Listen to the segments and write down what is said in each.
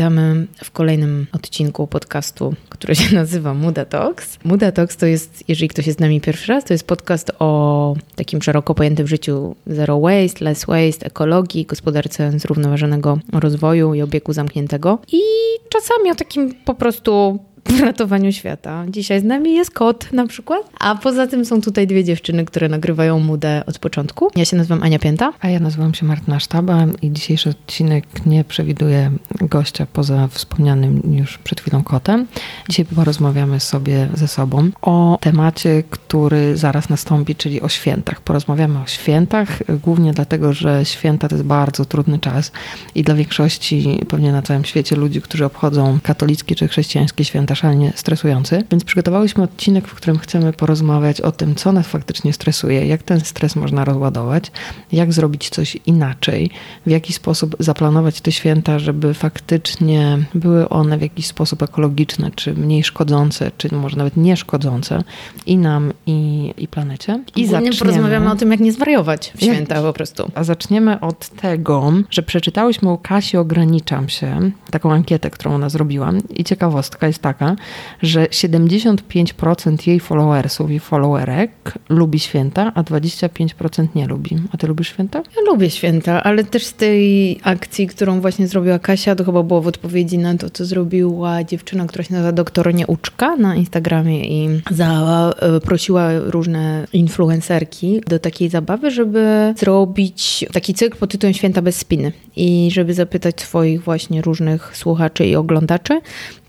Witamy w kolejnym odcinku podcastu, który się nazywa Muda Talks. Muda Talks to jest, jeżeli ktoś jest z nami pierwszy raz, to jest podcast o takim szeroko pojętym życiu zero waste, less waste, ekologii, gospodarce zrównoważonego rozwoju i obiegu zamkniętego. I czasami o takim po prostu ratowaniu świata. Dzisiaj z nami jest kot na przykład, a poza tym są tutaj dwie dziewczyny, które nagrywają mudę od początku. Ja się nazywam Ania Pięta. A ja nazywam się Martyna Sztaba i dzisiejszy odcinek nie przewiduje gościa poza wspomnianym już przed chwilą kotem. Dzisiaj porozmawiamy sobie ze sobą o temacie, który zaraz nastąpi, czyli o świętach. Porozmawiamy o świętach, głównie dlatego, że święta to jest bardzo trudny czas i dla większości pewnie na całym świecie ludzi, którzy obchodzą katolickie czy chrześcijańskie święta, stresujący, więc przygotowałyśmy odcinek, w którym chcemy porozmawiać o tym, co nas faktycznie stresuje, jak ten stres można rozładować, jak zrobić coś inaczej, w jaki sposób zaplanować te święta, żeby faktycznie były one w jakiś sposób ekologiczne, czy mniej szkodzące, czy może nawet nie szkodzące i nam, i, i planecie. I zaczniemy, porozmawiamy o tym, jak nie zwariować w święta jak, po prostu. A zaczniemy od tego, że przeczytałyśmy u Kasi Ograniczam się, taką ankietę, którą ona zrobiła i ciekawostka jest taka, taka, że 75% jej followersów i followerek lubi święta, a 25% nie lubi. A ty lubisz święta? Ja lubię święta, ale też z tej akcji, którą właśnie zrobiła Kasia, to chyba było w odpowiedzi na to, co zrobiła dziewczyna, która się nazywa doktor Nieuczka na Instagramie i zaprosiła różne influencerki do takiej zabawy, żeby zrobić taki cykl pod tytułem Święta bez spiny i żeby zapytać swoich właśnie różnych słuchaczy i oglądaczy,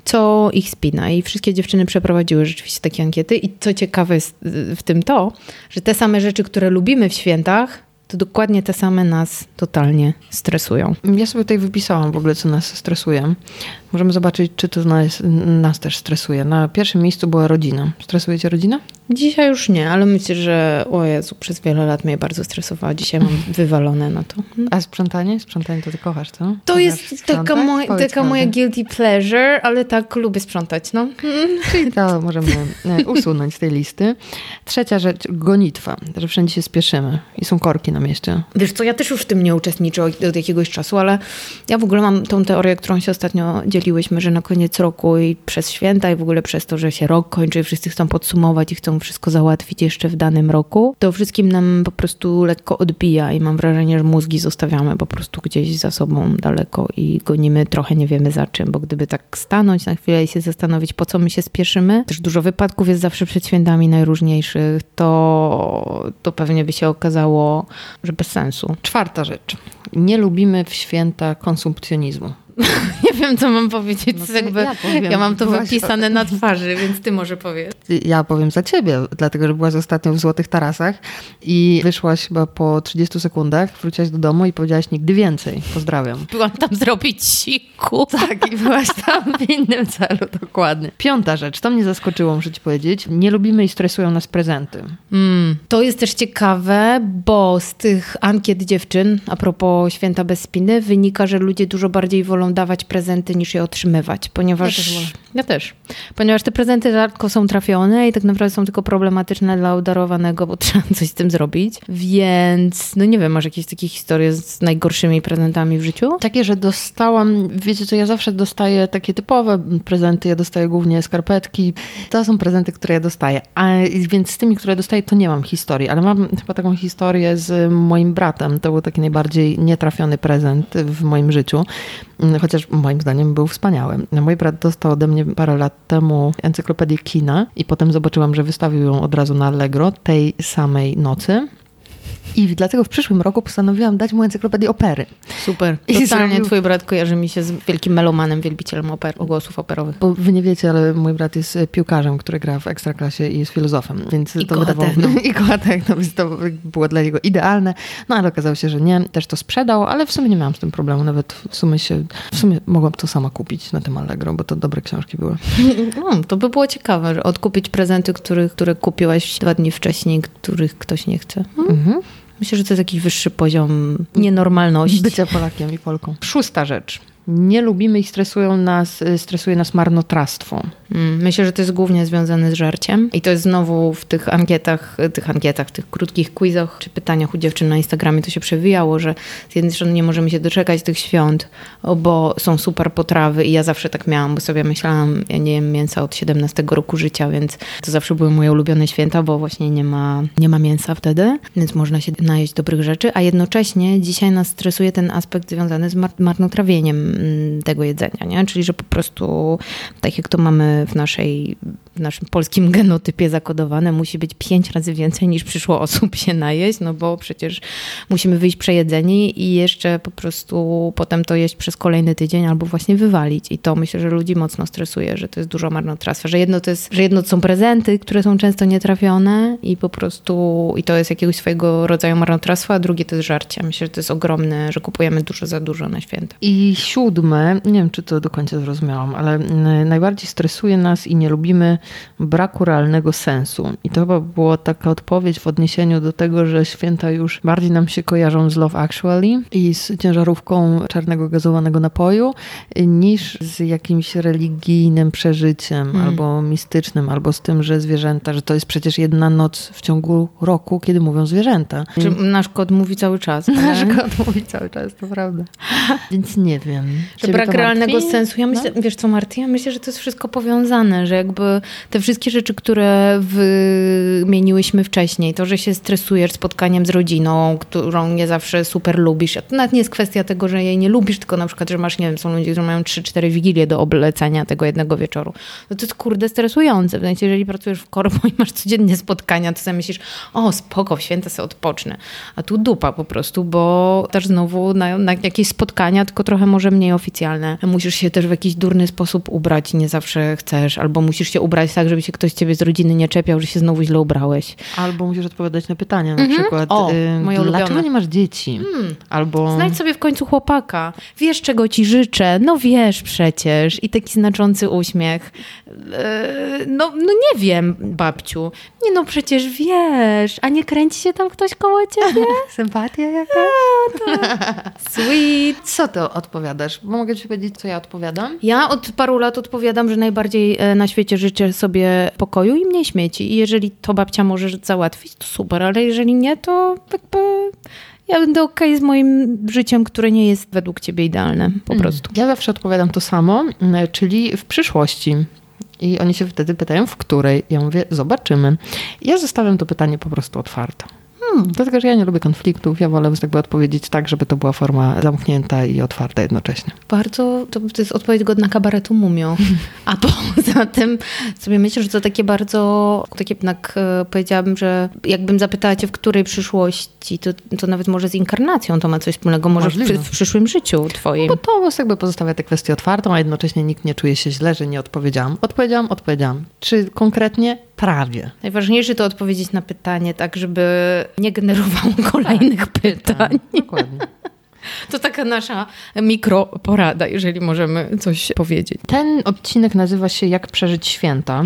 co ich spina. I wszystkie dziewczyny przeprowadziły rzeczywiście takie ankiety. I co ciekawe jest w tym to, że te same rzeczy, które lubimy w świętach, to dokładnie te same nas totalnie stresują. Ja sobie tutaj wypisałam w ogóle, co nas stresuje. Możemy zobaczyć, czy to nas, nas też stresuje. Na pierwszym miejscu była rodzina. Stresuje cię rodzina? Dzisiaj już nie, ale myślę, że o Jezu, przez wiele lat mnie bardzo stresowała. Dzisiaj mam wywalone na to. A sprzątanie? Sprzątanie to ty kochasz, co? To jest taka, moj, taka moja guilty pleasure, ale tak lubię sprzątać, no. Czyli to możemy e, usunąć z tej listy. Trzecia rzecz, gonitwa, że wszędzie się spieszymy i są korki na mieście. Wiesz co, ja też już w tym nie uczestniczę od, jakiegoś czasu, ale ja w ogóle mam tą teorię, którą się ostatnio dzieliłyśmy, że na koniec roku i przez święta i w ogóle przez to, że się rok kończy i wszyscy chcą podsumować i chcą wszystko załatwić jeszcze w danym roku, to wszystkim nam po prostu lekko odbija i mam wrażenie, że mózgi zostawiamy po prostu gdzieś za sobą daleko i gonimy trochę nie wiemy za czym, bo gdyby tak stanąć na chwilę i się zastanowić, po co my się spieszymy, też dużo wypadków jest zawsze przed świętami najróżniejszych, to, to pewnie by się okazało, że bez sensu. Czwarta rzecz. Nie lubimy w święta konsumpcjonizmu. nie wiem, co mam powiedzieć. No jakby, ja, powiem, ja, mam to wypisane na twarzy, więc ty może powiesz. Ja powiem za ciebie, dlatego że byłaś ostatnio w Złotych Tarasach i wyszłaś chyba po 30 sekundach, wróciłaś do domu i powiedziałaś nigdy więcej. Pozdrawiam. Byłam tam zrobić siku. Tak, i byłaś tam w innym celu, dokładnie. Piąta rzecz, to mnie zaskoczyło, muszę ci powiedzieć. Nie lubimy i stresują nas prezenty. Mm, to jest też ciekawe, bo z tych ankiet dziewczyn, a propos Święta Bez Spiny, wynika, że ludzie dużo bardziej wolą wolą dawać prezenty niż je otrzymywać, ponieważ... Ja też, ja też. Ponieważ te prezenty rzadko są trafione i tak naprawdę są tylko problematyczne dla udarowanego, bo trzeba coś z tym zrobić. Więc, no nie wiem, masz jakieś takie historie z najgorszymi prezentami w życiu? Takie, że dostałam, wiecie co, ja zawsze dostaję takie typowe prezenty, ja dostaję głównie skarpetki. To są prezenty, które ja dostaję. A więc z tymi, które dostaję, to nie mam historii, ale mam chyba taką historię z moim bratem. To był taki najbardziej nietrafiony prezent w moim życiu chociaż moim zdaniem był wspaniały. Mój brat dostał ode mnie parę lat temu encyklopedię kina i potem zobaczyłam, że wystawił ją od razu na Allegro tej samej nocy. I dlatego w przyszłym roku postanowiłam dać mu encyklopedię opery. Super. Totalnie zrobił... twój brat kojarzy mi się z wielkim melomanem, wielbicielem oper, ogłosów operowych. Bo wy nie wiecie, ale mój brat jest piłkarzem, który gra w Ekstraklasie i jest filozofem. Więc I to wydawało I kocha techno, więc to było dla niego idealne. No ale okazało się, że nie. Też to sprzedał, ale w sumie nie miałam z tym problemu. Nawet w sumie się, w sumie mogłam to sama kupić na tym Allegro, bo to dobre książki były. No, to by było ciekawe, że odkupić prezenty, których, które kupiłaś dwa dni wcześniej, których ktoś nie chce. Mhm. Myślę, że to jest jakiś wyższy poziom nienormalności. Bycia Polakiem i Polką. Szósta rzecz. Nie lubimy i stresują nas, stresuje nas marnotrawstwo. Mm, Myślę, że to jest głównie związane z żarciem. I to jest znowu w tych ankietach, tych ankietach, tych krótkich quizach czy pytaniach u dziewczyn na Instagramie to się przewijało, że z jednej strony nie możemy się doczekać tych świąt, bo są super potrawy i ja zawsze tak miałam, bo sobie myślałam, ja nie jem mięsa od 17 roku życia, więc to zawsze były moje ulubione święta, bo właśnie nie ma, nie ma mięsa wtedy, więc można się najeść dobrych rzeczy, a jednocześnie dzisiaj nas stresuje ten aspekt związany z mar- marnotrawieniem mm, tego jedzenia, nie? Czyli, że po prostu tak jak to mamy w naszej w naszym polskim genotypie zakodowane, musi być pięć razy więcej niż przyszło osób się najeść, no bo przecież musimy wyjść przejedzeni i jeszcze po prostu potem to jeść przez kolejny tydzień albo właśnie wywalić. I to myślę, że ludzi mocno stresuje, że to jest dużo marnotrawstwa, że jedno to jest, że jedno to są prezenty, które są często nietrafione i po prostu i to jest jakiegoś swojego rodzaju marnotrawstwa, a drugie to jest żarcie. Myślę, że to jest ogromne, że kupujemy dużo za dużo na święta. I siódme, nie wiem czy to do końca zrozumiałam, ale mm, najbardziej stresuje nas i nie lubimy braku realnego sensu. I to chyba była taka odpowiedź w odniesieniu do tego, że święta już bardziej nam się kojarzą z Love Actually i z ciężarówką czarnego gazowanego napoju, niż z jakimś religijnym przeżyciem albo mistycznym, albo z tym, że zwierzęta, że to jest przecież jedna noc w ciągu roku, kiedy mówią zwierzęta. Czy nasz kot mówi cały czas. Nasz ale- kot mówi cały czas, to prawda. Więc nie wiem. Ciebie brak realnego sensu. Ja myślę, wiesz co, Marty, ja myślę, że to jest wszystko powiązane, że jakby te wszystkie rzeczy, które wymieniłyśmy wcześniej, to, że się stresujesz spotkaniem z rodziną, którą nie zawsze super lubisz, to nawet nie jest kwestia tego, że jej nie lubisz, tylko na przykład, że masz, nie wiem, są ludzie, którzy mają 3-4 wigilie do oblecenia tego jednego wieczoru. No to jest kurde stresujące. W sensie, jeżeli pracujesz w korpo i masz codziennie spotkania, to sobie myślisz, o spoko, w święta sobie odpocznę. A tu dupa po prostu, bo też znowu na, na jakieś spotkania, tylko trochę może mniej oficjalne. Musisz się też w jakiś durny sposób ubrać, nie zawsze chcesz, albo musisz się ubrać tak, żeby się ktoś ciebie z rodziny nie czepiał, że się znowu źle ubrałeś. Albo musisz odpowiadać na pytania, na przykład Mhm. O, y, moje dlaczego ulubione. nie masz dzieci? Albo Znajdź sobie w końcu chłopaka. Wiesz, czego ci życzę. No wiesz przecież. I taki znaczący uśmiech. Eee, No, no nie wiem, babciu. Nie no, przecież wiesz. A nie kręci się tam ktoś koło ciebie? sympatia jaka? Sweet. Co to odpowiadasz? Bo mogę ci powiedzieć, co ja odpowiadam? Ja od paru lat odpowiadam, że najbardziej e, na świecie życzę sobie pokoju i mniej śmieci. I jeżeli to babcia może załatwić, to super, ale jeżeli nie, to jakby ja będę okej z moim życiem, które nie jest według ciebie idealne. Po prostu. Ja zawsze odpowiadam to samo, mm, czyli w przyszłości. I oni się wtedy pytają, w której? Ja mówię, zobaczymy. Ja zostawiam to pytanie po prostu otwarte. Hmm, dlatego, że ja nie lubię konfliktów. Ja wolę jakby odpowiedzieć tak, żeby to była forma zamknięta i otwarta jednocześnie. Bardzo, to, to jest odpowiedź godna kabaretu Mumio. A poza tym sobie myślę, że to takie bardzo, takie jednak e, powiedziałabym, że jakbym zapytała cię, w której przyszłości, to, to nawet może z inkarnacją to ma coś wspólnego, może w, w przyszłym życiu twoim. Bo to jakby pozostawia tę kwestię otwartą, a jednocześnie nikt nie czuje się źle, że nie odpowiedziałam. Odpowiedziałam, odpowiedziałam. Czy konkretnie? Prawie. Najważniejsze to odpowiedzieć na pytanie tak, żeby nie generowało kolejnych pytań. Dokładnie. To taka nasza mikroporada, jeżeli możemy coś powiedzieć. Ten odcinek nazywa się Jak przeżyć święta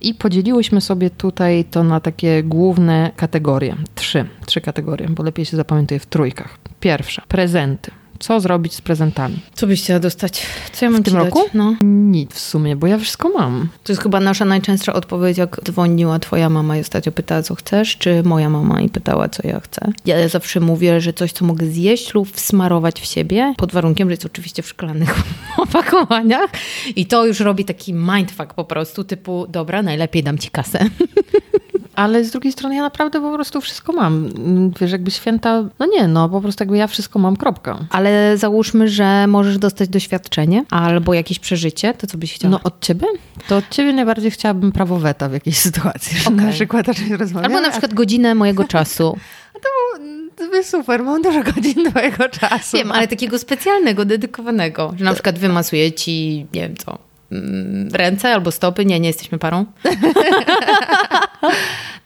i podzieliłyśmy sobie tutaj to na takie główne kategorie. Trzy. Trzy kategorie, bo lepiej się zapamiętuje w trójkach. Pierwsza. Prezenty. Co zrobić z prezentami? Co byś chciała dostać? Co ja mam W tym roku? Dać? No. Nic w sumie, bo ja wszystko mam. To jest chyba nasza najczęstsza odpowiedź, jak dzwoniła twoja mama i ostatnio pytała, co chcesz, czy moja mama i pytała, co ja chcę. Ja zawsze mówię, że coś, co mogę zjeść lub wsmarować w siebie, pod warunkiem, że jest oczywiście w szklanych opakowaniach. I to już robi taki mindfuck po prostu, typu, dobra, najlepiej dam ci kasę. Ale z drugiej strony ja naprawdę po prostu wszystko mam. Wiesz, jakby święta, no nie, no po prostu jakby ja wszystko mam, kropka. Ale załóżmy, że możesz dostać doświadczenie albo jakieś przeżycie, to co byś chciała? No od ciebie? To od ciebie najbardziej chciałabym prawo weta w jakiejś sytuacji. że Okej. Na przykład rozmawiamy. albo na przykład godzinę mojego czasu. To by super, mam dużo godzin twojego czasu. Wiem, ale takiego specjalnego, dedykowanego, że na przykład wymasuje ci, nie wiem co, mm, ręce albo stopy. Nie, nie jesteśmy parą.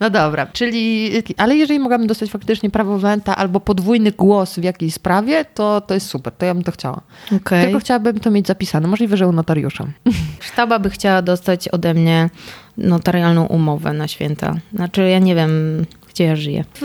No dobra, czyli, ale jeżeli mogłabym dostać faktycznie prawo wenta albo podwójny głos w jakiejś sprawie, to to jest super, to ja bym to chciała. Okej. Tylko chciałabym to mieć zapisane, możliwe, że u notariusza. Sztaba by chciała dostać ode mnie notarialną umowę na święta. Znaczy, ja nie wiem, gdzie ja żyję. W,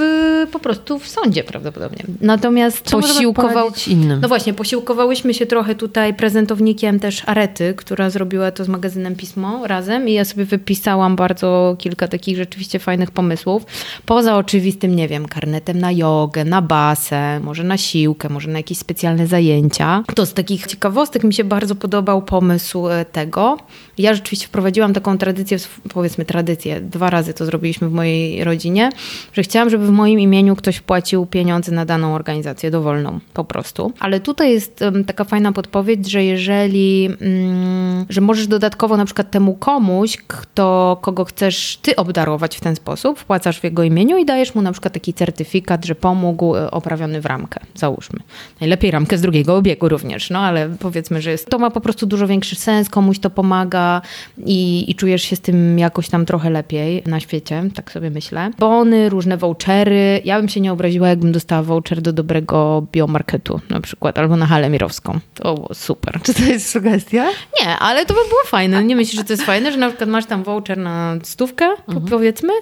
po prostu w sądzie prawdopodobnie. Natomiast posiłkował... innym? No właśnie, posiłkowałyśmy się trochę tutaj prezentownikiem też Arety, która zrobiła to z magazynem Pismo razem i ja sobie wypisałam bardzo kilka takich rzeczywiście fajnych pomysłów. Poza oczywistym, nie wiem, karnetem na jogę, na basen, może na siłkę, może na jakieś specjalne zajęcia. To z takich ciekawostek mi się bardzo podobał pomysł e, tego. Ja rzeczywiście wprowadziłam taką tradycję, powiedzmy tradycję, dwa razy to zrobiliśmy w mojej rodzinie, że chciałam, żeby w moim imieniu ktoś wpłacił pieniądze na daną organizację dowolną, po prostu. Ale tutaj jest taka fajna podpowiedź, że jeżeli, um, że możesz dodatkowo na przykład temu komuś, kto, kogo chcesz ty obdarować w ten sposób, wpłacasz w jego imieniu i dajesz mu na przykład taki certyfikat, że pomógł e, oprawiony w ramkę, załóżmy. Najlepiej ramkę z drugiego obiegu również, no ale powiedzmy, że jest, to ma po prostu dużo większy sens, komuś to pomaga i, i czujesz się z tym jakoś tam trochę lepiej na świecie, tak sobie myślę. Bony, różne vouchery. Ja bym się nie obraziła, jakbym dostała voucher do dobrego biomarketu na przykład, albo na halę mirowską. To było super. Czy to jest sugestia? Nie, ale to by było fajne. Nie myślisz, że to jest fajne, że na przykład masz tam voucher na stówkę, mhm. powiedzmy,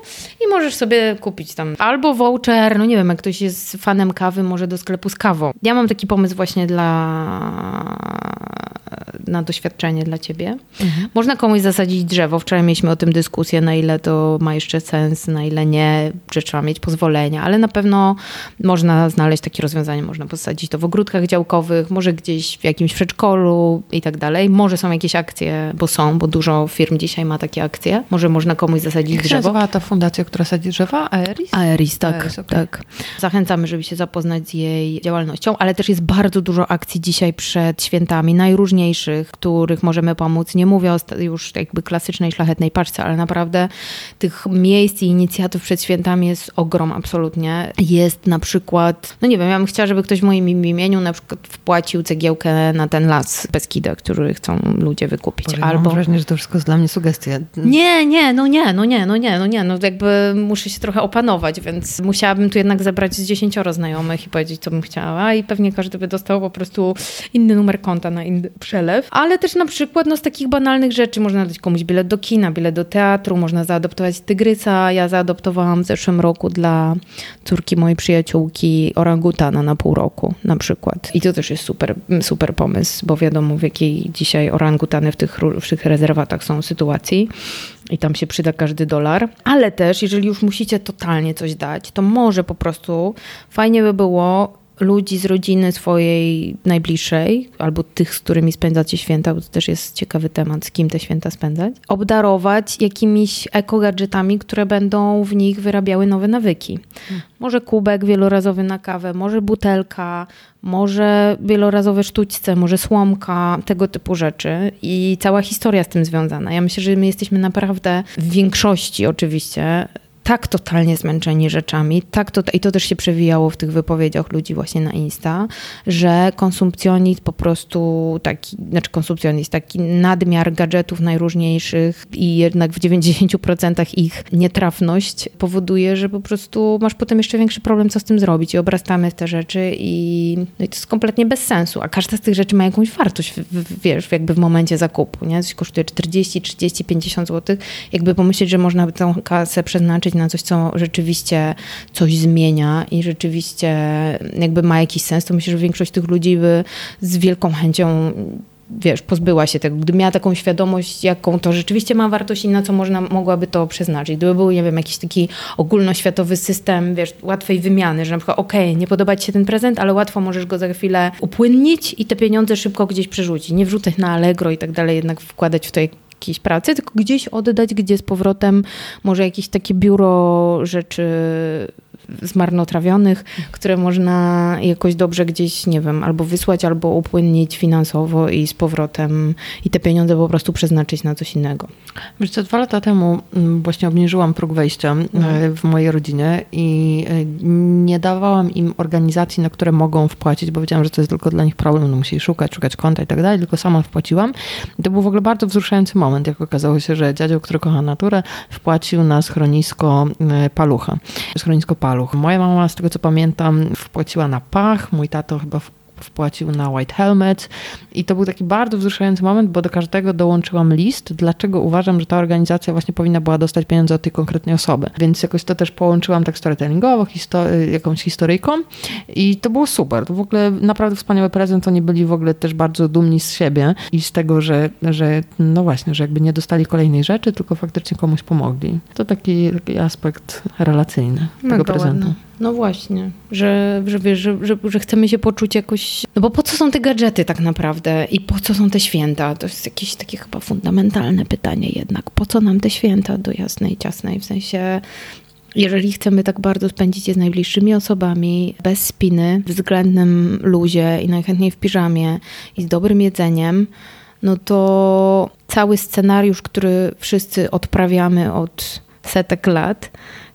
i możesz sobie kupić tam albo voucher, no nie wiem, jak ktoś jest fanem kawy, może do sklepu z kawą. Ja mam taki pomysł właśnie dla na doświadczenie dla ciebie. Mhm. Można komuś zasadzić drzewo. Wczoraj mieliśmy o tym dyskusję, na ile to ma jeszcze sens, na ile nie, że trzeba mieć pozwolenia, ale na pewno można znaleźć takie rozwiązanie. Można posadzić to w ogródkach działkowych, może gdzieś w jakimś przedszkolu i tak dalej. Może są jakieś akcje, bo są, bo dużo firm dzisiaj ma takie akcje. Może można komuś zasadzić Jak drzewo. Jak ta fundacja, która sadzi drzewa? Aeris? Aeris, tak. Aeris, okay. tak. Zachęcamy, żeby się zapoznać z jej działalnością, ale też jest bardzo dużo akcji dzisiaj przed świętami, najróżniejszych, których możemy pomóc. Nie mówię o już jakby klasycznej, szlachetnej paczce, ale naprawdę tych miejsc i inicjatyw przed świętami jest ogrom absolutnie. Jest na przykład, no nie wiem, ja bym chciała, żeby ktoś w moim imieniu na przykład wpłacił cegiełkę na ten las Beskida, który chcą ludzie wykupić. Boże, Albo... Mam wrażenie, że to wszystko jest dla mnie sugestie. Nie, nie, no nie, no nie, no nie, no nie, no jakby muszę się trochę opanować, więc musiałabym tu jednak zebrać z dziesięcioro znajomych i powiedzieć, co bym chciała i pewnie każdy by dostał po prostu inny numer konta na inny przelew, ale też na przykład no, z takich banalnych rzeczy można dać komuś bilet do kina, bilet do teatru, można zaadoptować tygrysa. Ja zaadoptowałam w zeszłym roku dla córki mojej przyjaciółki orangutana na pół roku na przykład. I to też jest super, super pomysł, bo wiadomo w jakiej dzisiaj orangutany w tych, w tych rezerwatach są sytuacji i tam się przyda każdy dolar. Ale też, jeżeli już musicie totalnie coś dać, to może po prostu fajnie by było ludzi z rodziny swojej najbliższej, albo tych, z którymi spędzacie święta, bo to też jest ciekawy temat, z kim te święta spędzać, obdarować jakimiś ekogadżetami, które będą w nich wyrabiały nowe nawyki. Hmm. Może kubek wielorazowy na kawę, może butelka, może wielorazowe sztućce, może słomka, tego typu rzeczy i cała historia z tym związana. Ja myślę, że my jesteśmy naprawdę w większości oczywiście tak totalnie zmęczeni rzeczami, tak to, i to też się przewijało w tych wypowiedziach ludzi właśnie na Insta, że konsumpcjonizm po prostu taki, znaczy konsumpcjonizm, taki nadmiar gadżetów najróżniejszych i jednak w 90% ich nietrafność powoduje, że po prostu masz potem jeszcze większy problem, co z tym zrobić i obrastamy w te rzeczy i, no i to jest kompletnie bez sensu, a każda z tych rzeczy ma jakąś wartość, w, wiesz, jakby w momencie zakupu, nie? Coś kosztuje 40, 30, 50 zł, jakby pomyśleć, że można by tę kasę przeznaczyć na coś, co rzeczywiście coś zmienia i rzeczywiście jakby ma jakiś sens, to myślę, że większość tych ludzi by z wielką chęcią wiesz, pozbyła się tego, gdyby miała taką świadomość, jaką to rzeczywiście ma wartość i na co można, mogłaby to przeznaczyć. Gdyby był, nie wiem, jakiś taki ogólnoświatowy system, wiesz, łatwej wymiany, że na przykład, okej, okay, nie podoba ci się ten prezent, ale łatwo możesz go za chwilę upłynnić i te pieniądze szybko gdzieś przerzucić. Nie wrzucać na Allegro i tak dalej, jednak wkładać w to jakiejś pracy, tylko gdzieś oddać, gdzie z powrotem może jakieś takie biuro rzeczy zmarnotrawionych, które można jakoś dobrze gdzieś, nie wiem, albo wysłać, albo upłynnić finansowo i z powrotem i te pieniądze po prostu przeznaczyć na coś innego. Wiesz co, dwa lata temu mm, właśnie obniżyłam próg wejścia mhm. w mojej rodzinie i e, nie dawałam im organizacji, na które mogą wpłacić, bo wiedziałam, że to jest tylko dla nich problem, no musieli szukać, szukać konta i tak dalej, tylko sama wpłaciłam. I to był w ogóle bardzo wzruszający moment, jak okazało się, że dziadzio, który kocha naturę, wpłacił na schronisko e, Palucha. Schronisko Paluch. Moja mama, z tego co pamiętam, wpłaciła na Pach, mój tato chyba wpłacił na White Helmet i to był taki bardzo wzruszający moment, bo do każdego dołączyłam list, dlaczego uważam, że ta organizacja właśnie powinna była dostać pieniądze od tej konkretnej osoby. Więc jakoś to też połączyłam tak storytellingowo, histo- jakąś historyjką i to było super. To w ogóle naprawdę wspaniały prezent. Oni byli w ogóle też bardzo dumni z siebie i z tego, że, że no właśnie, że jakby nie dostali kolejnej rzeczy, tylko faktycznie komuś pomogli. To taki, taki aspekt relacyjny tego Mega prezentu. ładne. No właśnie, że, że wiesz, że, że, że chcemy się poczuć jakoś... No bo po co są te gadżety tak naprawdę i po co są te święta? To jest jakieś takie chyba fundamentalne pytanie jednak. Po co nam te święta do jasnej, ciasnej? W sensie jeżeli chcemy tak bardzo spędzić je z najbliższymi osobami, bez spiny, w względnym luzie i najchętniej w piżamie i z dobrym jedzeniem, no to cały scenariusz, który wszyscy odprawiamy od setek lat,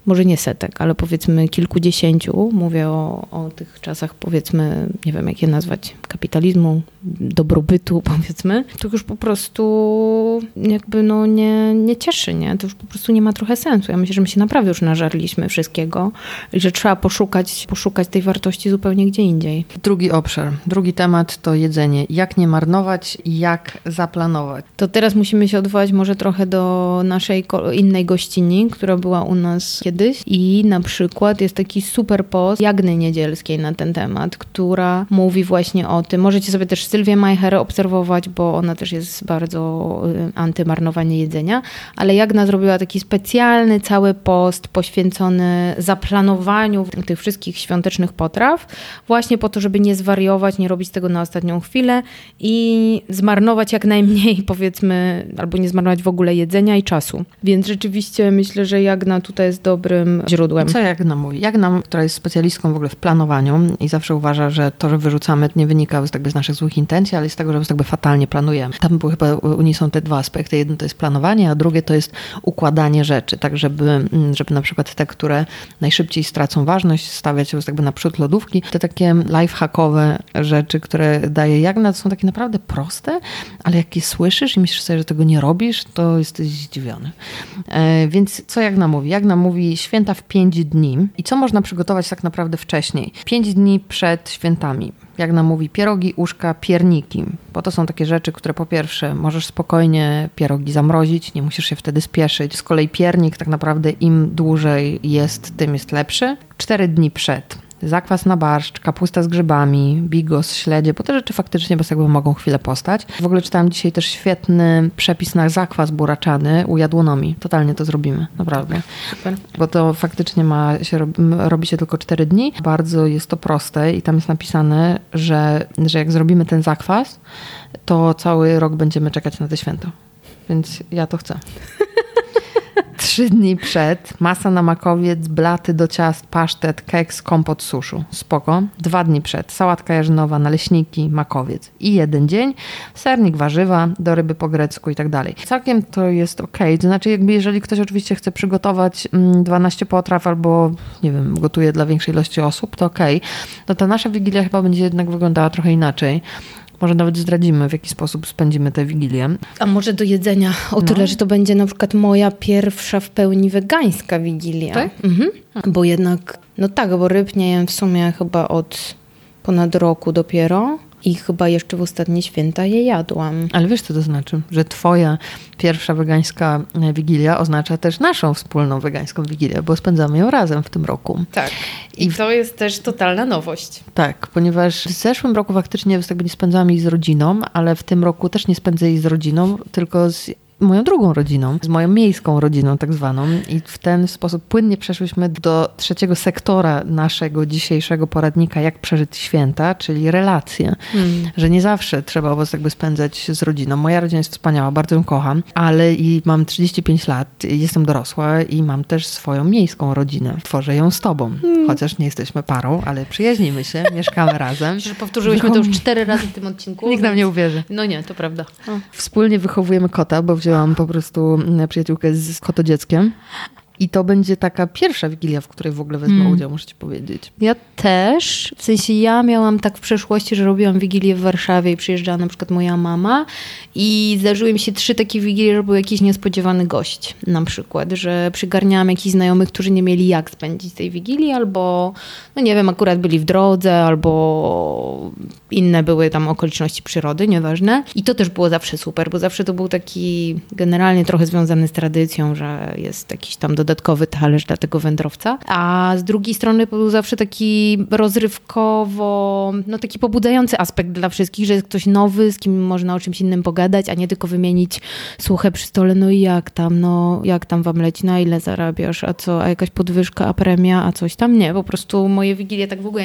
może nie setek, ale powiedzmy kilkudziesięciu, mówię o, o tych czasach powiedzmy, nie wiem jak je nazwać, kapitalizmu, dobrobytu powiedzmy, to już po prostu jakby no nie, nie cieszy, nie? To już po prostu nie ma trochę sensu. Ja myślę, że my się naprawdę już nażarliśmy wszystkiego i że trzeba poszukać, poszukać tej wartości zupełnie gdzie indziej. Drugi obszar, drugi temat to jedzenie. Jak nie marnować i jak zaplanować. To teraz musimy się odwołać może trochę do naszej innej gościni, która była u nas kiedyś i na przykład jest taki super post Jagny Niedzielskiej na ten temat, która mówi właśnie o tym. Możecie sobie też Sylwię Majcher obserwować, bo ona też jest bardzo y, antymarnowanie jedzenia, ale Jagna zrobiła taki specjalny cały post poświęcony zaplanowaniu tych wszystkich świątecznych potraw, właśnie po to, żeby nie zwariować, nie robić tego na ostatnią chwilę i zmarnować jak najmniej, powiedzmy, albo nie zmarnować w ogóle jedzenia i czasu. Więc rzeczywiście myślę, że Jagna tutaj jest dobrym źródłem. Co Jagna mówi? Jagna, która jest specjalistką w ogóle w planowaniu i zawsze uważa, że to, że wyrzucamy, nie wynika z, jakby z naszych złych intencji, ale z tego, że my jakby fatalnie planujemy. Tam były chyba u niej są te dwa aspekty. Jedno to jest planowanie, a drugie to jest układanie rzeczy, tak żeby, mm, żeby na przykład te, które najszybciej stracą ważność, stawiać jakby na przód lodówki. Te takie lifehackowe rzeczy, które daje Jagna, to są takie naprawdę proste, ale jak je słyszysz i myślisz sobie, że tego nie robisz, to jesteś zdziwiony. E, więc co Jagna mówi? Jagna mówi święta w pięć dni. I co można przygotować tak naprawdę wcześniej? Pięć dni przed świętami jak nam mówi, pierogi, uszka, pierniki. Bo to są takie rzeczy, które po pierwsze możesz spokojnie pierogi zamrozić, nie musisz się wtedy spieszyć. Z kolei piernik tak naprawdę im dłużej jest, tym jest lepszy. Cztery dni przed zakwas na barszcz, kapusta z grzybami, bigos, śledzie, bo te rzeczy faktycznie bez jakby mogą chwilę postać. W ogóle czytałam dzisiaj też świetny przepis na zakwas buraczany u jadłonomii. Totalnie to zrobimy, naprawdę. Super. Bo to faktycznie ma się, robi się tylko 4 dni. Bardzo jest to proste i tam jest napisane, że, że jak zrobimy ten zakwas, to cały rok będziemy czekać na te święto. Więc ja to chcę. Trzy dni przed masa na makowiec, blaty do ciast, pasztet, keks, kompot suszu. Spoko. Dwa dni przed sałatka jarzynowa, naleśniki, makowiec. I jeden dzień sernik, warzywa, do ryby po grecku i tak dalej. Całkiem to jest ok. To znaczy jakby jeżeli ktoś oczywiście chce przygotować 12 mm, potraw albo nie wiem, gotuje dla większej ilości osób, to ok. No ta nasza wigilia chyba będzie jednak wyglądała trochę inaczej. Może nawet zdradzimy, w jaki sposób spędzimy tę wigilię. A może do jedzenia o no. tyle, że to będzie na przykład moja pierwsza w pełni wegańska wigilia. Tak? Mhm. Bo jednak, no tak, bo ryb nie jem w sumie chyba od ponad roku dopiero. I chyba jeszcze w ostatnie święta je jadłam. Ale wiesz, co to znaczy? Że twoja pierwsza wegańska e, wigilia oznacza też naszą wspólną wegańską wigilię, bo spędzamy ją razem w tym roku. Tak. I, I to jest też totalna nowość. Tak, ponieważ w zeszłym roku faktycznie nie spędzałam jej z rodziną, ale w tym roku też nie spędzę jej z rodziną, tylko z moją drugą rodziną, z moją miejską rodziną tak zwaną i w ten sposób płynnie przeszłyśmy do trzeciego sektora naszego dzisiejszego poradnika Jak przeżyć święta, czyli relacje. Hmm. Że nie zawsze trzeba owoc jakby spędzać z rodziną. Moja rodzina jest wspaniała, bardzo ją kocham, ale i mam 35 lat, jestem dorosła i mam też swoją miejską rodzinę. Tworzę ją z tobą, hmm. chociaż nie jesteśmy parą, ale przyjaźnimy się, mieszkamy razem. Że powtórzyłyśmy to już cztery razy w tym odcinku. Nikt nam nie uwierzy. No nie, to prawda. Wspólnie wychowujemy kota, bo wziąłam po prostu przyjaciółkę z kotodzieckiem. I to będzie taka pierwsza wigilia, w której w ogóle wezmę Hmm. udział, muszę ci powiedzieć. Ja też, w sensie ja miałam tak w przeszłości, że robiłam wigilię w Warszawie i przyjeżdżała na przykład moja mama i zdarzyły mi się trzy takie wigilie, że był jakiś niespodziewany gość na przykład, że przygarniałam jakichś znajomych, którzy nie mieli jak spędzić tej wigilii albo, no nie wiem, akurat byli w drodze albo inne były tam okoliczności przyrody, nieważne. I to też było zawsze super, bo zawsze to był taki generalnie trochę związany z tradycją, że jest jakiś tam dodatkowy talerz dla tego wędrowca. A z drugiej strony był zawsze taki rozrywkowo, no taki pobudzający aspekt dla wszystkich, że jest ktoś nowy, z kim można o czymś innym pogadać, a nie tylko wymienić słuchę przy stole, no i jak tam, no jak tam wam leci, na ile zarabiasz, a co, a jakaś podwyżka, a premia, a coś tam. Nie, po prostu moje wigilie tak w ogóle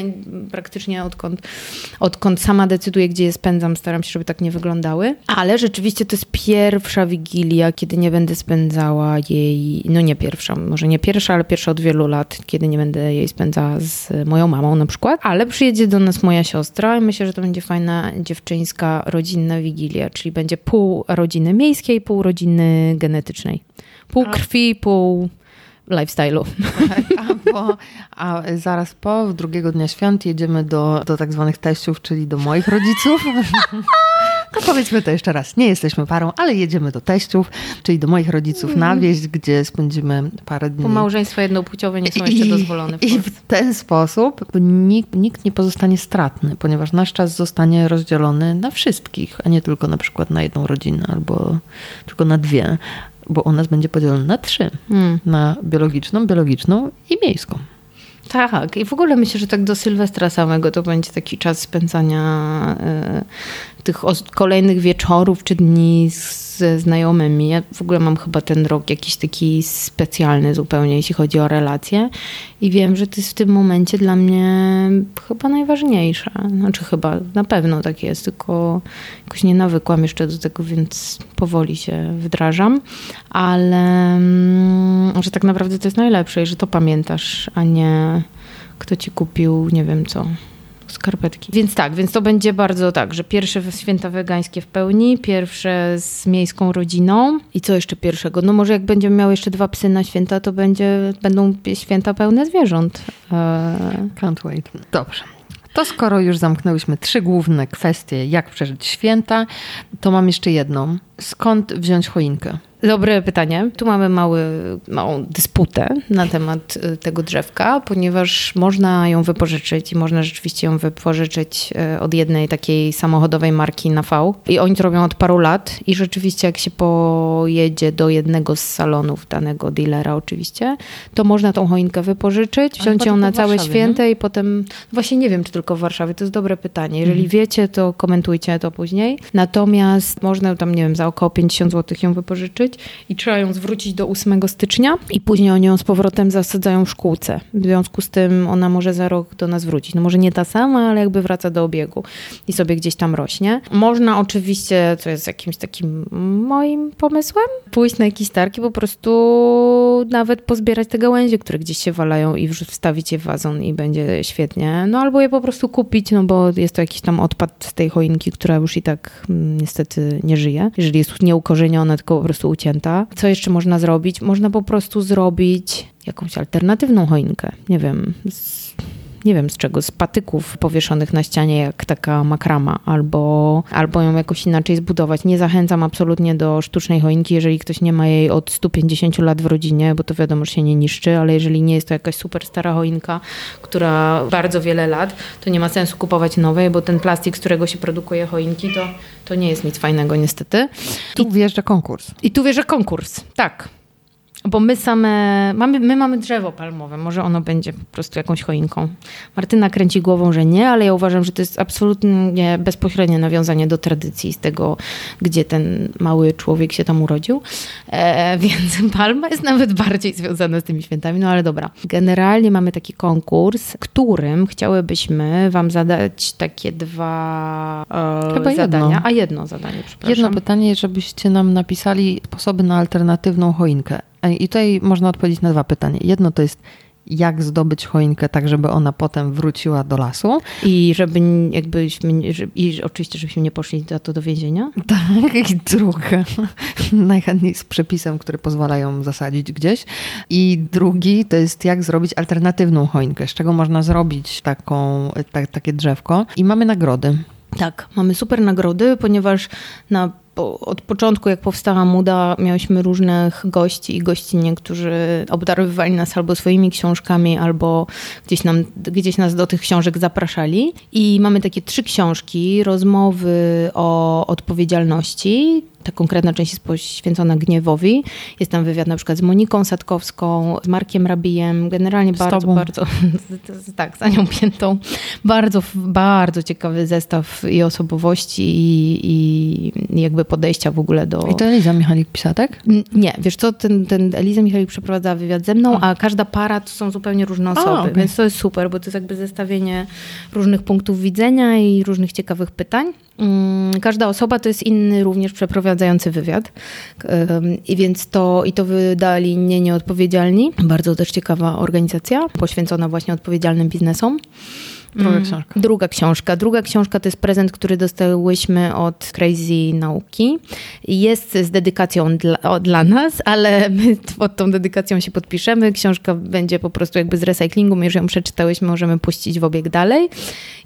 praktycznie odkąd, odkąd sama decyduję, gdzie je spędzam, staram się, żeby tak nie wyglądały. Ale rzeczywiście to jest pierwsza wigilia, kiedy nie będę spędzała jej, no nie pierwsza, może nie pierwsza, ale pierwsza od wielu lat, kiedy nie będę jej spędzała z moją mamą na przykład. Ale przyjedzie do nas moja siostra i myślę, że to będzie fajna dziewczyńska rodzinna wigilia, czyli będzie pół rodziny miejskiej, pół rodziny genetycznej. Pół krwi, pół lifestyle'u. A, po, a zaraz po, drugiego dnia świąt, jedziemy do, do tak zwanych teściów, czyli do moich rodziców. No powiedzmy to jeszcze raz, nie jesteśmy parą, ale jedziemy do teściów, czyli do moich rodziców na wieś, gdzie spędzimy parę dni. Bo małżeństwa jednopłciowe nie są jeszcze dozwolone w I w ten sposób nikt, nikt nie pozostanie stratny, ponieważ nasz czas zostanie rozdzielony na wszystkich, a nie tylko na przykład na jedną rodzinę albo tylko na dwie, bo u nas będzie podzielony na trzy. Hmm. Na biologiczną, biologiczną i miejską. Tak, i w ogóle myślę, że tak do Sylwestra samego to będzie taki czas spędzania e, tych kolejnych wieczorów czy dni z, ze znajomymi. Ja w ogóle mam chyba ten rok jakiś taki specjalny zupełnie, jeśli chodzi o relacje. I wiem, że to jest w tym momencie dla mnie chyba najważniejsze. Znaczy chyba, na pewno tak jest, tylko jakoś nie nawykłam jeszcze do tego, więc powoli się wdrażam. Ale mm, że tak naprawdę to jest najlepsze i że to pamiętasz, a nie kto ci kupił, nie wiem co, skarpetki. Więc tak, więc to będzie bardzo tak, że pierwsze święta wegańskie w pełni, pierwsze z miejską rodziną i co jeszcze pierwszego? No może jak będziemy miały jeszcze dwa psy na święta, to będzie, będą święta pełne zwierząt. Eee, Can't wait. Dobrze. To skoro już zamknęłyśmy trzy główne kwestie, jak przeżyć święta, to mam jeszcze jedną. Skąd wziąć choinkę? Dobre pytanie. Tu mamy mały, małą dysputę na temat y, tego drzewka, ponieważ można ją wypożyczyć i można rzeczywiście ją wypożyczyć y, od jednej takiej samochodowej marki na V. I oni to robią od paru lat i rzeczywiście jak się pojedzie do jednego z salonów danego dealera oczywiście, to można tą choinkę wypożyczyć, wziąć ją na całe Warszawie, święte i potem, właśnie nie wiem czy tylko w Warszawie, to jest dobre pytanie. Jeżeli wiecie, to komentujcie to później. Natomiast można tam, nie wiem, za około 50 zł ją wypożyczyć i trzeba ją zwrócić do 8 stycznia i później oni ją z powrotem zasadzają w szkółce. W związku z tym ona może za rok do nas wrócić. No może nie ta sama, ale jakby wraca do obiegu i sobie gdzieś tam rośnie. Można oczywiście, co jest jakimś takim moim pomysłem, pójść na jakiś targ i po prostu nawet pozbierać te gałęzie, które gdzieś się walają i wstawić je w wazon i będzie świetnie. No albo je po prostu kupić, no bo jest to jakiś tam odpad z tej choinki, która już i tak mm, niestety nie żyje. Jeżeli jest nieukorzeniona, tylko po prostu ucięta. Co jeszcze można zrobić? Można po prostu zrobić jakąś alternatywną choinkę. Nie wiem, z nie wiem z czego, z patyków powieszonych na ścianie, jak taka makrama, albo, albo ją jakoś inaczej zbudować. Nie zachęcam absolutnie do sztucznej choinki, jeżeli ktoś nie ma jej od 150 lat w rodzinie, bo to wiadomo, że się nie niszczy, ale jeżeli nie jest to jakaś super stara choinka, która bardzo wiele lat, to nie ma sensu kupować nowej, bo ten plastik, z którego się produkuje choinki, to, to nie jest nic fajnego niestety. Tu wjeżdża konkurs. I tu wierzę konkurs, tak. Bo my same, mamy, my mamy drzewo palmowe, może ono będzie po prostu jakąś choinką. Martyna kręci głową, że nie, ale ja uważam, że to jest absolutnie bezpośrednie nawiązanie do tradycji, z tego, gdzie ten mały człowiek się tam urodził. E, więc palma jest nawet bardziej związana z tymi świętami, no ale dobra. Generalnie mamy taki konkurs, którym chciałybyśmy wam zadać takie dwa e, Chyba zadania. jedno. A jedno zadanie, przepraszam. Jedno pytanie, żebyście nam napisali sposoby na alternatywną choinkę. I tutaj można odpowiedzieć na dwa pytania. Jedno to jest, jak zdobyć choinkę tak, żeby ona potem wróciła do lasu. I żeby jakbyśmy, żeby, i oczywiście, żebyśmy nie poszli za to do więzienia. Tak, i druga, najchętniej z przepisem, który pozwala ją zasadzić gdzieś. I drugi to jest jak zrobić alternatywną choinkę, z czego można zrobić taką, ta, takie drzewko. I mamy nagrody. Tak, mamy super nagrody, ponieważ na od początku, jak powstała Muda, miałyśmy różnych gości i gościnie, którzy obdarowywali nas albo swoimi książkami, albo gdzieś, nam, gdzieś nas do tych książek zapraszali. I mamy takie trzy książki, rozmowy o odpowiedzialności, ta konkretna część jest poświęcona gniewowi. Jest tam wywiad na przykład z Moniką Sadkowską, z Markiem Rabijem, generalnie z bardzo, tobą. bardzo, tak, za nią piętą. Bardzo, bardzo ciekawy zestaw i osobowości i, i jakby podejścia w ogóle do... I to Eliza Michalik pisała, tak? Nie, wiesz co, ten, ten Eliza Michalik przeprowadza wywiad ze mną, a każda para to są zupełnie różne osoby, a, okay. więc to jest super, bo to jest jakby zestawienie różnych punktów widzenia i różnych ciekawych pytań. Mm, każda osoba to jest inny również przeprowadzający wywiad. I więc to, i to wydali nie nieodpowiedzialni. Bardzo też ciekawa organizacja, poświęcona właśnie odpowiedzialnym biznesom. Druga mm, książka. Druga książka. Druga książka to jest prezent, który dostałyśmy od Crazy Nauki. Jest z dedykacją dla, dla nas, ale my pod tą dedykacją się podpiszemy. Książka będzie po prostu jakby z recyklingu. My już ją przeczytałyśmy, możemy puścić w obieg dalej.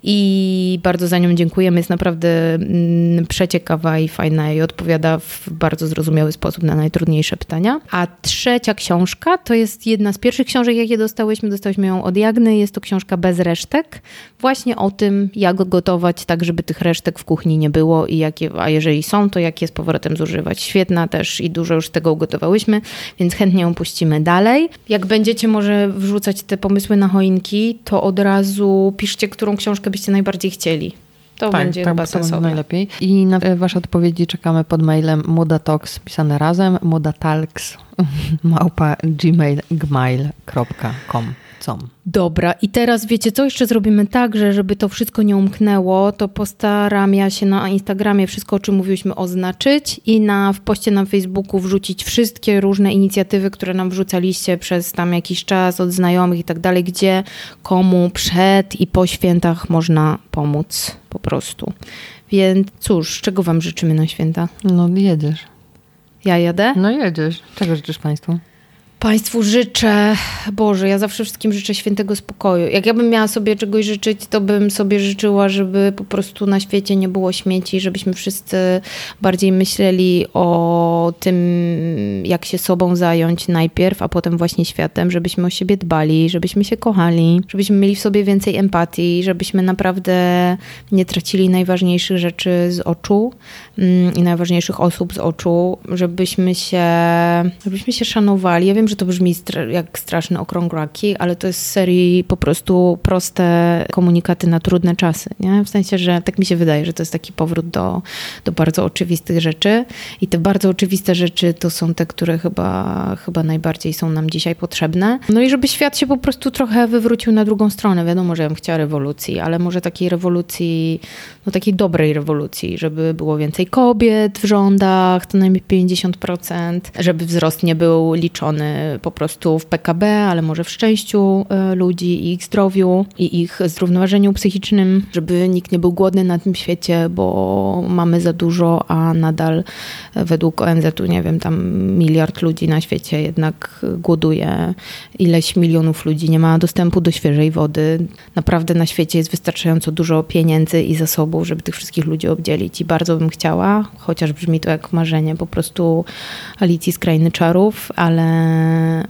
I bardzo za nią dziękujemy. Jest naprawdę mm, przeciekawa i fajna i odpowiada w bardzo zrozumiały sposób na najtrudniejsze pytania. A trzecia książka to jest jedna z pierwszych książek, jakie dostałyśmy. Dostałyśmy ją od Jagny. Jest to książka bez resztek właśnie o tym, jak gotować tak, żeby tych resztek w kuchni nie było i jakie, a jeżeli są, to jak je z powrotem zużywać. Świetna też i dużo już tego ugotowałyśmy, więc chętnie ją puścimy dalej. Jak będziecie może wrzucać te pomysły na choinki, to od razu piszcie, którą książkę byście najbardziej chcieli. To tak, będzie tak, chyba sensowne. najlepiej. I na Wasze odpowiedzi czekamy pod mailem mudatox pisane razem, mudatalks małpa gmail.com. Dobra, i teraz wiecie co? Jeszcze zrobimy tak, że żeby to wszystko nie umknęło, to postaram ja się na Instagramie wszystko, o czym mówiłyśmy, oznaczyć i na, w poście na Facebooku wrzucić wszystkie różne inicjatywy, które nam wrzucaliście przez tam jakiś czas od znajomych i tak dalej, gdzie komu przed i po świętach można pomóc po prostu. Więc cóż, czego Wam życzymy na święta? No jedziesz. Ja jadę? No jedziesz. Czego życzysz Państwu? Państwu życzę, Boże, ja zawsze wszystkim życzę świętego spokoju. Jak ja bym miała sobie czegoś życzyć, to bym sobie życzyła, żeby po prostu na świecie nie było śmieci, żebyśmy wszyscy bardziej myśleli o tym, jak się sobą zająć najpierw, a potem właśnie światem, żebyśmy o siebie dbali, żebyśmy się kochali, żebyśmy mieli w sobie więcej empatii, żebyśmy naprawdę nie tracili najważniejszych rzeczy z oczu mm, i najważniejszych osób z oczu, żebyśmy się, żebyśmy się szanowali. Ja wiem, że to brzmi jak straszny okrągłaki, ale to jest z serii po prostu proste komunikaty na trudne czasy. Nie? W sensie, że tak mi się wydaje, że to jest taki powrót do, do bardzo oczywistych rzeczy i te bardzo oczywiste rzeczy to są te, które chyba, chyba najbardziej są nam dzisiaj potrzebne. No i żeby świat się po prostu trochę wywrócił na drugą stronę. Wiadomo, że ja bym chciała rewolucji, ale może takiej rewolucji, no takiej dobrej rewolucji, żeby było więcej kobiet w rządach, to najmniej 50%, żeby wzrost nie był liczony po prostu w PKB, ale może w szczęściu e, ludzi i ich zdrowiu i ich zrównoważeniu psychicznym, żeby nikt nie był głodny na tym świecie, bo mamy za dużo, a nadal według ONZ-u, nie wiem, tam miliard ludzi na świecie jednak głoduje. Ileś milionów ludzi nie ma dostępu do świeżej wody. Naprawdę na świecie jest wystarczająco dużo pieniędzy i zasobów, żeby tych wszystkich ludzi obdzielić i bardzo bym chciała, chociaż brzmi to jak marzenie po prostu Alicji z Krainy Czarów, ale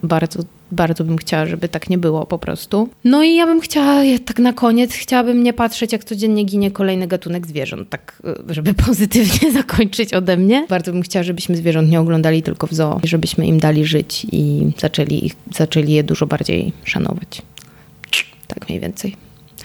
bardzo bardzo bym chciała, żeby tak nie było po prostu. No i ja bym chciała, tak na koniec, chciałabym nie patrzeć, jak codziennie ginie kolejny gatunek zwierząt, tak y, żeby pozytywnie zakończyć ode mnie. Bardzo bym chciała, żebyśmy zwierząt nie oglądali tylko w zoo, żebyśmy im dali żyć i zaczęli, zaczęli je dużo bardziej szanować. Tak mniej więcej.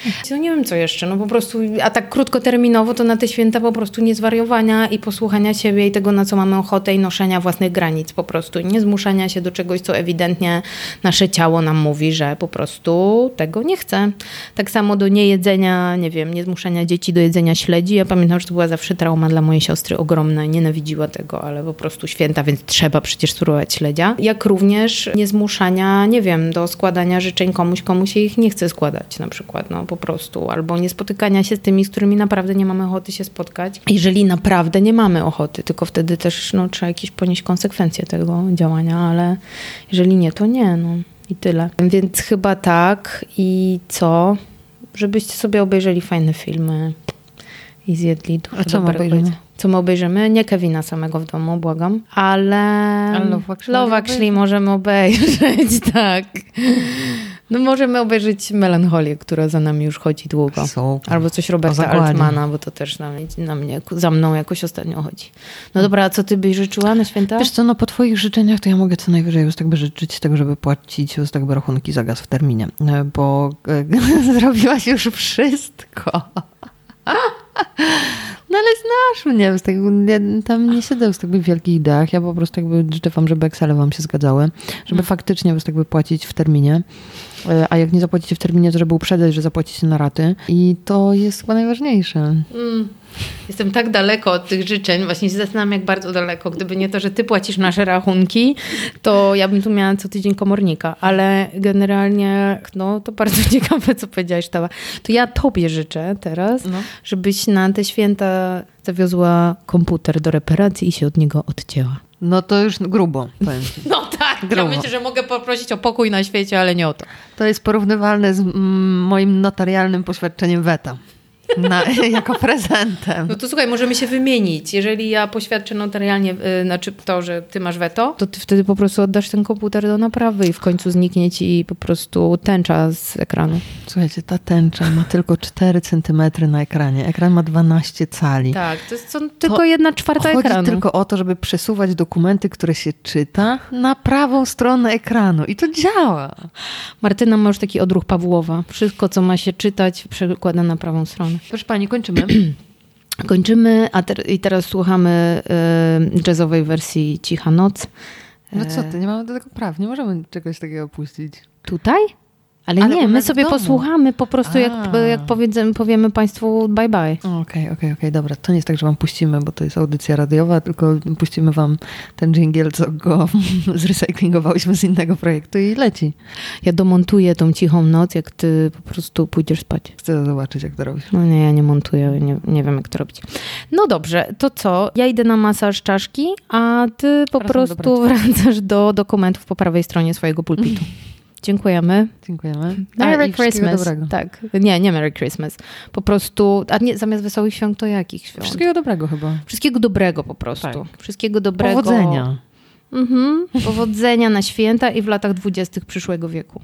No nie wiem co jeszcze, no po prostu, a tak krótkoterminowo to na te święta po prostu nie zwariowania i posłuchania siebie i tego, na co mamy ochotę i noszenia własnych granic po prostu. I nie zmuszania się do czegoś, co ewidentnie nasze ciało nam mówi, że po prostu tego nie chce. Tak samo do niejedzenia, nie wiem, nie zmuszania dzieci do jedzenia śledzi. Ja pamiętam, że to była zawsze trauma dla mojej siostry ogromna. Nienawidziła tego, ale po prostu święta, więc trzeba przecież spróbować śledzia. Jak również nie zmuszania, nie wiem, do składania życzeń komuś, komu się ich nie chce składać na przykład, no po prostu. Albo nie spotykania się z tymi, z którymi naprawdę nie mamy ochoty się spotkać. Jeżeli naprawdę nie mamy ochoty, tylko wtedy też no, trzeba jakieś ponieść konsekwencje tego działania, ale jeżeli nie, to nie, no i tyle. Więc chyba tak i co? Żebyście sobie obejrzeli fajne filmy i zjedli dużo A co my dobrego obejrzymy? Co my obejrzymy? Nie Kevina samego w domu, błagam. Ale... Ale Love Actually Love Actually możemy obejrzeć, tak. No możemy obejrzeć Melancholię, która za nami już chodzi długo. Super. Albo coś O Roberta. Altmana, bo to też na, mnie- na mnie, za mną jakoś ostatnio chodzi. No dobra, a co ty byś życzyła na święta? Wiesz co, no po twoich życzeniach to ja mogę co najwyżej już tak by życzyć tego, żeby płacić już tak by rachunki za gaz w terminie, E, bo e, zrobiłaś już wszystko. No ale znasz mnie, z tego, ja tam nie siedzę z takich wielkich ideach, ja po prostu jakby życzę wam, żeby Excele wam się zgadzały, żeby faktycznie was tak by płacić w terminie, a jak nie zapłacicie w terminie, to żeby uprzedzać, że zapłacicie na raty i to jest chyba najważniejsze. Mm. Jestem tak daleko od tych życzeń, właśnie się zastanawiam, jak bardzo daleko. Gdyby nie to, że ty płacisz nasze rachunki, to ja bym tu miała co tydzień komornika. Ale generalnie, no to bardzo ciekawe, co powiedziałaś, Tawa. To ja tobie życzę teraz, No. żebyś na te święta zawiozła komputer do reparacji i się od niego odcięła. No to już grubo, powiem ci. No tak, ja Grubo. myślę, że mogę poprosić o pokój na świecie, ale nie o to. To jest porównywalne z mm, moim notarialnym poświadczeniem weta. Na, jako prezentem. No to słuchaj, możemy się wymienić. Jeżeli ja poświadczę notarialnie, yy, znaczy to, że ty masz weto, to ty wtedy po prostu oddasz ten komputer do naprawy i w końcu zniknie ci po prostu tęcza z ekranu. Słuchajcie, ta tęcza ma tylko 4 cm na ekranie. Ekran ma 12 cali. Tak, to jest co, tylko jedna czwarta Chodzi ekranu. tylko o to, żeby przesuwać dokumenty, które się czyta, na prawą stronę ekranu. I to działa. Martyna ma już taki odruch Pawłowa. Wszystko, co ma się czytać, przekłada na prawą stronę. Proszę pani, kończymy. Kończymy, a ter- i teraz słuchamy yy, jazzowej wersji Cicha Noc. No co ty, nie mamy do tego praw. Nie możemy czegoś takiego puścić. Tutaj? Ale, Ale nie, my sobie posłuchamy po prostu, jak, A. jak powiedzemy, powiemy Państwu bye bye. Okej, okej, okej, dobra. To nie jest tak, że wam puścimy, bo to jest audycja radiowa, tylko puścimy wam ten dżingiel, co go zrecyklingowałyśmy z innego projektu i leci. Ja domontuję tą cichą noc, jak ty po prostu pójdziesz spać. Chcę zobaczyć, jak to robisz. No nie, ja nie montuję, nie, nie wiem jak to robić. No dobrze, to co? Ja idę na masaż czaszki, a ty po Wracam do prostu wracasz do dokumentów po prawej stronie swojego pulpitu. Dziękujemy. Dziękujemy. Merry A, Christmas. Tak. Nie, nie Merry Christmas. Po prostu, a nie, zamiast wesołych świąt to jakich świąt? Wszystkiego dobrego chyba. Wszystkiego dobrego po prostu. Tak. Wszystkiego dobrego. Powodzenia. Mhm. Powodzenia na święta i w latach dwudziestych przyszłego wieku.